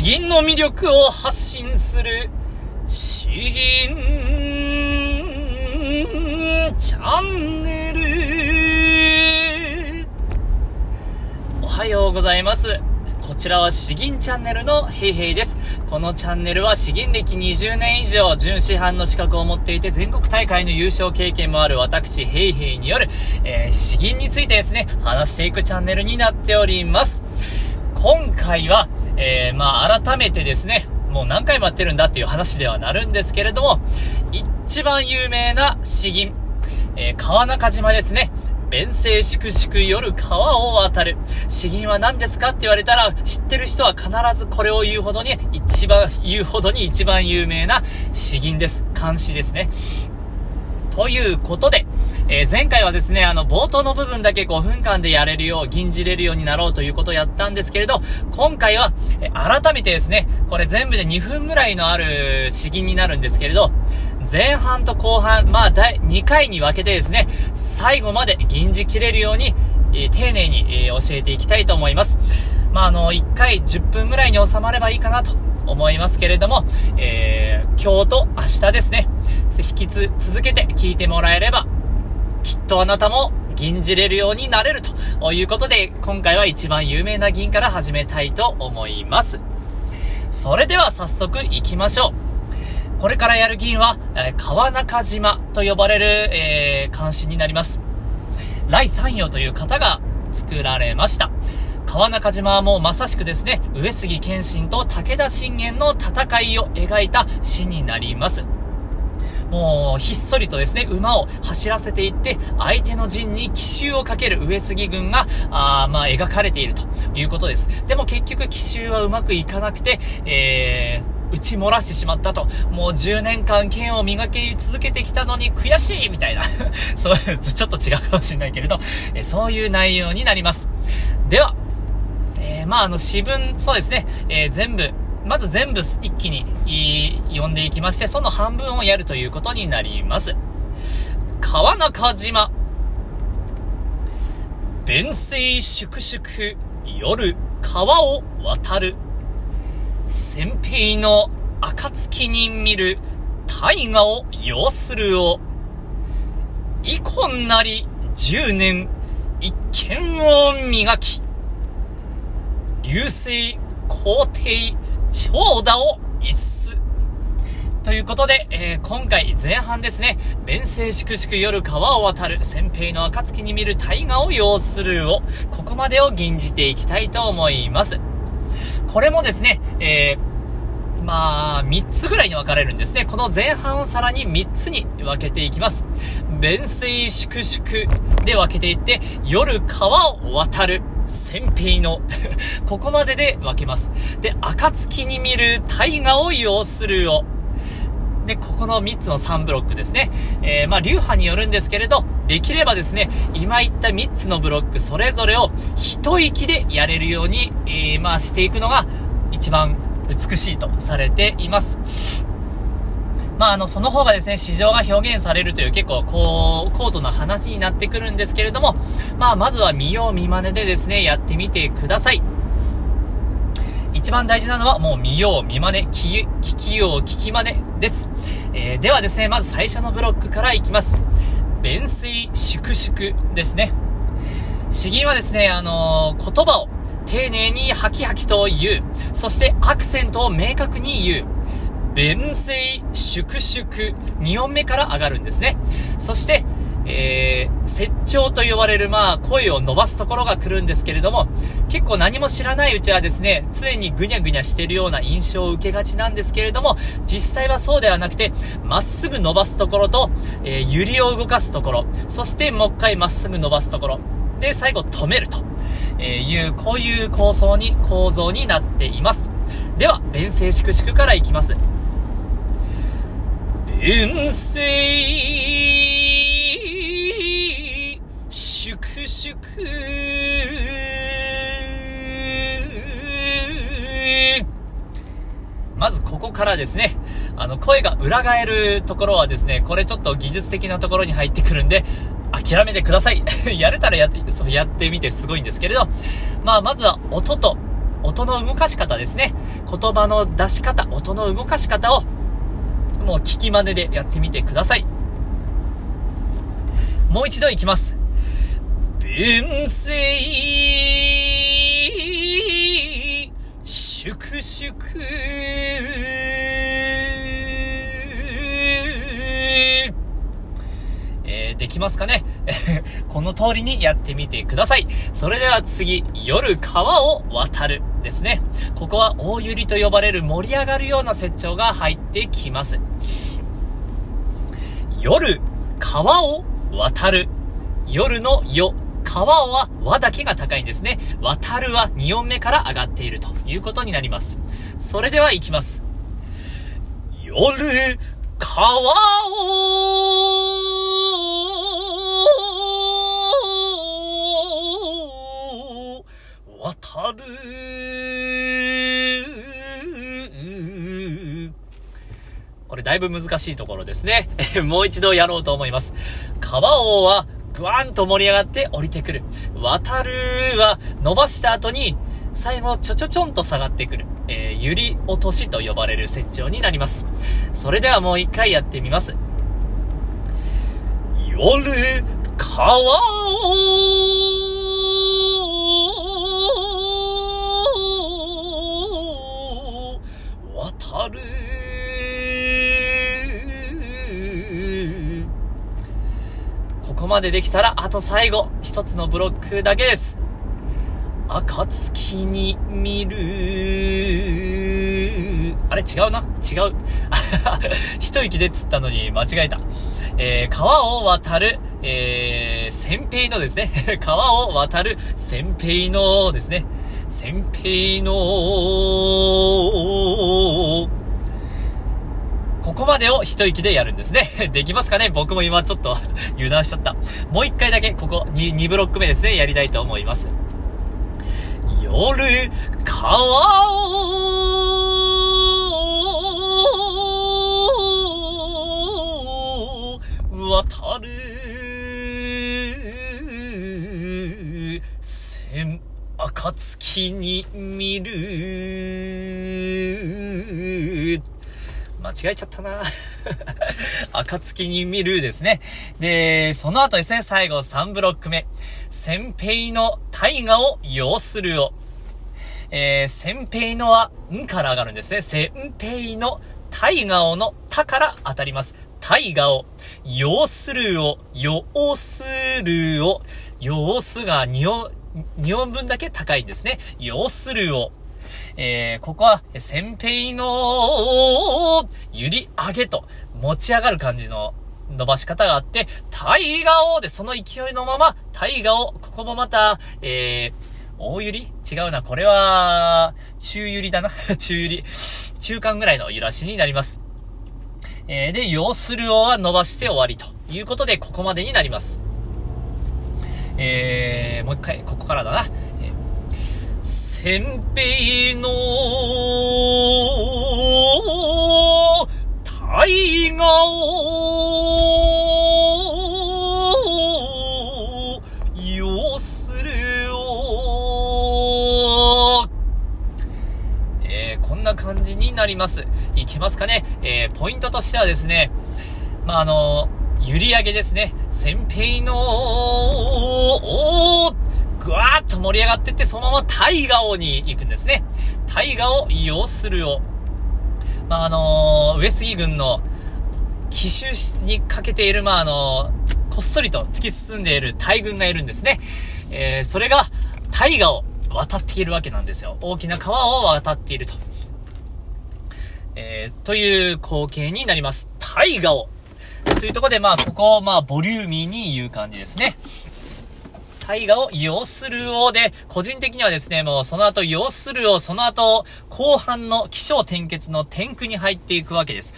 詩吟の魅力を発信する、詩吟チャンネル。おはようございます。こちらは詩吟チャンネルのヘイヘイです。このチャンネルは詩吟歴20年以上、準師範の資格を持っていて全国大会の優勝経験もある私ヘイヘイによる、えー、詩吟についてですね、話していくチャンネルになっております。今回は、えー、まあ改めてですね、もう何回もやってるんだっていう話ではなるんですけれども、一番有名な詩吟、えー、川中島ですね。弁声粛々夜川を渡る。詩吟は何ですかって言われたら、知ってる人は必ずこれを言うほどに、一番、言うほどに一番有名な詩吟です。漢詩ですね。ということで、えー、前回はですね、あの、冒頭の部分だけ5分間でやれるよう、吟じれるようになろうということをやったんですけれど、今回は、え、改めてですね、これ全部で2分ぐらいのある詩吟になるんですけれど、前半と後半、まあ、第2回に分けてですね、最後まで吟じ切れるように、えー、丁寧に、え、教えていきたいと思います。まあ、あの、1回10分ぐらいに収まればいいかなと思いますけれども、えー、今日と明日ですね、引きつ、続けて聞いてもらえれば、きっとあなたも吟じれるようになれるということで、今回は一番有名な銀から始めたいと思います。それでは早速行きましょう。これからやる議員は、え、川中島と呼ばれる、えー、監視になります。来三葉という方が作られました。川中島はもうまさしくですね、上杉謙信と武田信玄の戦いを描いた詩になります。もう、ひっそりとですね、馬を走らせていって、相手の陣に奇襲をかける上杉軍が、あまあ、描かれているということです。でも結局奇襲はうまくいかなくて、えー、打ち漏らしてしまったと。もう10年間剣を磨き続けてきたのに悔しいみたいな。そういう、ちょっと違うかもしれないけれど、えそういう内容になります。では、えー、まあ、あの、詩文、そうですね、えー、全部、まず全部一気に読んでいきまして、その半分をやるということになります。川中島。弁声粛々、夜、川を渡る。先兵の暁に見る大河を要するを、遺恨なり十年一見を磨き、流星皇帝長打を一す。ということで、えー、今回前半ですね、弁声粛々夜川を渡る、先兵の暁に見る大河を要するを、ここまでを吟じていきたいと思います。これもですね、えー、まあ、3つぐらいに分かれるんですね。この前半をさらに3つに分けていきます。弁声粛々で分けていって、夜川を渡る。先兵の ここまでで分けます。で、暁に見る大河を要するを。で、ここの3つの3ブロックですね。えー、まあ、流派によるんですけれど、できればですね、今言った3つのブロックそれぞれを一息でやれるように、えー、まあ、していくのが一番美しいとされています。まあ、あの、その方がですね、市場が表現されるという結構、こう、高度な話になってくるんですけれども、まあ、まずは見よう見真似でですね、やってみてください。一番大事なのはもう見よう見真似、聞きよう聞き真似です。えー、ではですね、まず最初のブロックからいきます。弁水粛々ですね。詩吟はですね、あのー、言葉を丁寧にハキハキと言う。そしてアクセントを明確に言う。弁声粛々。2音目から上がるんですね。そして、えー、説長と呼ばれる、まあ、声を伸ばすところが来るんですけれども、結構何も知らないうちはですね、常にぐにゃぐにゃしてるような印象を受けがちなんですけれども、実際はそうではなくて、まっすぐ伸ばすところと、えー、ゆりを動かすところ、そしてもう一回まっすぐ伸ばすところ、で、最後止めると、えいう、こういう構想に、構造になっています。では、弁声粛々からいきます。弁声粛々まずここからですね、あの、声が裏返るところはですね、これちょっと技術的なところに入ってくるんで、諦めてください。やれたらやって、そうやってみてすごいんですけれど、まあ、まずは音と音の動かし方ですね。言葉の出し方、音の動かし方を、もう聞き真似でやってみてください。もう一度いきます。文政粛々えー、できますかね？この通りにやってみてください。それでは次、夜川を渡るですね。ここは大百合と呼ばれる盛り上がるような説長が入ってきます。夜、川を渡る。夜の夜、川は和だけが高いんですね。渡るは2音目から上がっているということになります。それでは行きます。夜、川を渡る。これだいぶ難しいところですね。もう一度やろうと思います。川王はぐわんと盛り上がって降りてくる。渡るは伸ばした後に、最後ちょちょちょんと下がってくる。えー、ゆり落としと呼ばれる設長になります。それではもう一回やってみます。夜、川をまでできたら、あと最後、一つのブロックだけです。暁に見る。あれ違うな？違う。一息で釣ったのに間違えた。えー、川を渡る、えー、先兵のですね。川を渡る先兵のですね。先兵のここまでを一息でやるんですね。できますかね？僕も今ちょっと 油断しちゃった。もう一回だけ、ここ2、2ブロック目ですね、やりたいと思います。夜、川を渡る千暁に見る間違えちゃったな 暁に見るですね。で、その後ですね、最後3ブロック目。先兵の大河を要するを。えー、先兵のは、んから上がるんですね。先兵の大河をのたから当たります。大河を、要するを、要するを、要すが2音、2音分だけ高いんですね。要するを。えー、ここは、先兵の、ゆり上げと、持ち上がる感じの伸ばし方があって、タイガオで、その勢いのまま、タイガオ、ここもまた、えー、大ゆり違うな。これは、中ゆりだな。中ゆり。中間ぐらいの揺らしになります。えー、で、要するをは伸ばして終わりということで、ここまでになります。えー、もう一回、ここからだな。先兵の大河を要するをえー、こんな感じになります。いけますかね？えー、ポイントとしてはですね、まあ、あの、揺り上げですね。先兵の、おぐわーっと盛り上がってって、そのまま大河王に行くんですね。大河を要するを。まあ、あのー、上杉軍の奇襲にかけている、まあ、あのー、こっそりと突き進んでいる大軍がいるんですね。えー、それが大河を渡っているわけなんですよ。大きな川を渡っていると。えー、という光景になります。大河を。というところで、まあ、ここを、まあ、ボリューミーに言う感じですね。大河を要するをで、個人的にはですね、もうその後要するを、その後、後半の気象転結の天空に入っていくわけです。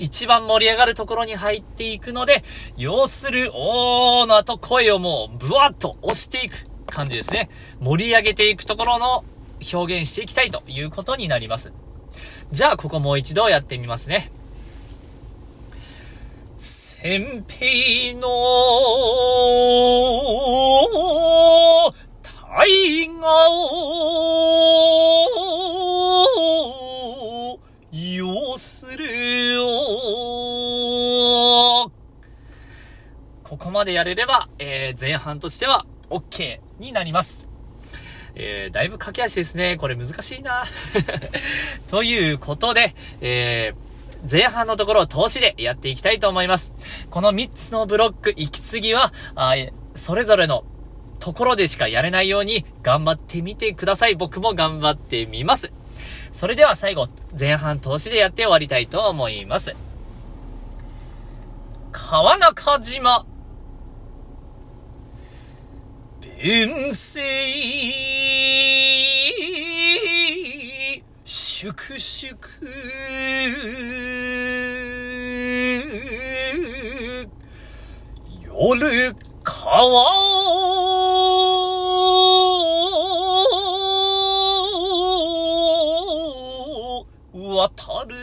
一番盛り上がるところに入っていくので、要するおーの後声をもうブワッと押していく感じですね。盛り上げていくところの表現していきたいということになります。じゃあ、ここもう一度やってみますね。先兵のれれば、えー、前半としては OK になります。えー、だいぶ駆け足ですね。これ難しいな。ということで、えー、前半のところを投資でやっていきたいと思います。この3つのブロック、息継ぎは、あそれぞれのところでしかやれないように頑張ってみてください。僕も頑張ってみます。それでは最後、前半投資でやって終わりたいと思います。川中島。遠征、粛々、夜川を渡る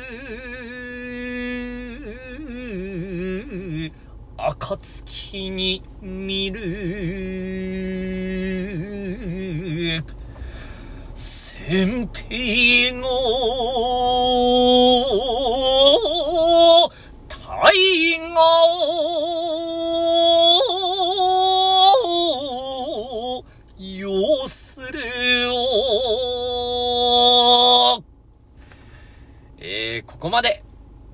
暁に見る。先兵の大河を要するここまで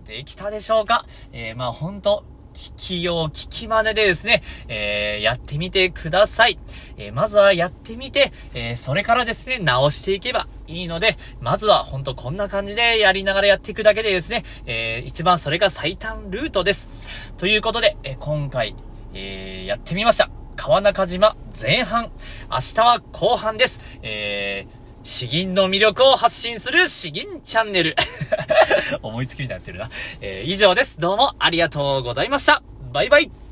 できたでしょうか？えー、まあほんと、聞きよう、聞き真似でですね、えー、やってみてください。えー、まずはやってみて、えー、それからですね、直していけばいいので、まずはほんとこんな感じでやりながらやっていくだけでですね、えー、一番それが最短ルートです。ということで、えー今回、えー、やってみました。川中島前半。明日は後半です。えー、詩吟の魅力を発信する詩吟チャンネル。思いつきみたいになってるな。えー、以上です。どうもありがとうございました。バイバイ。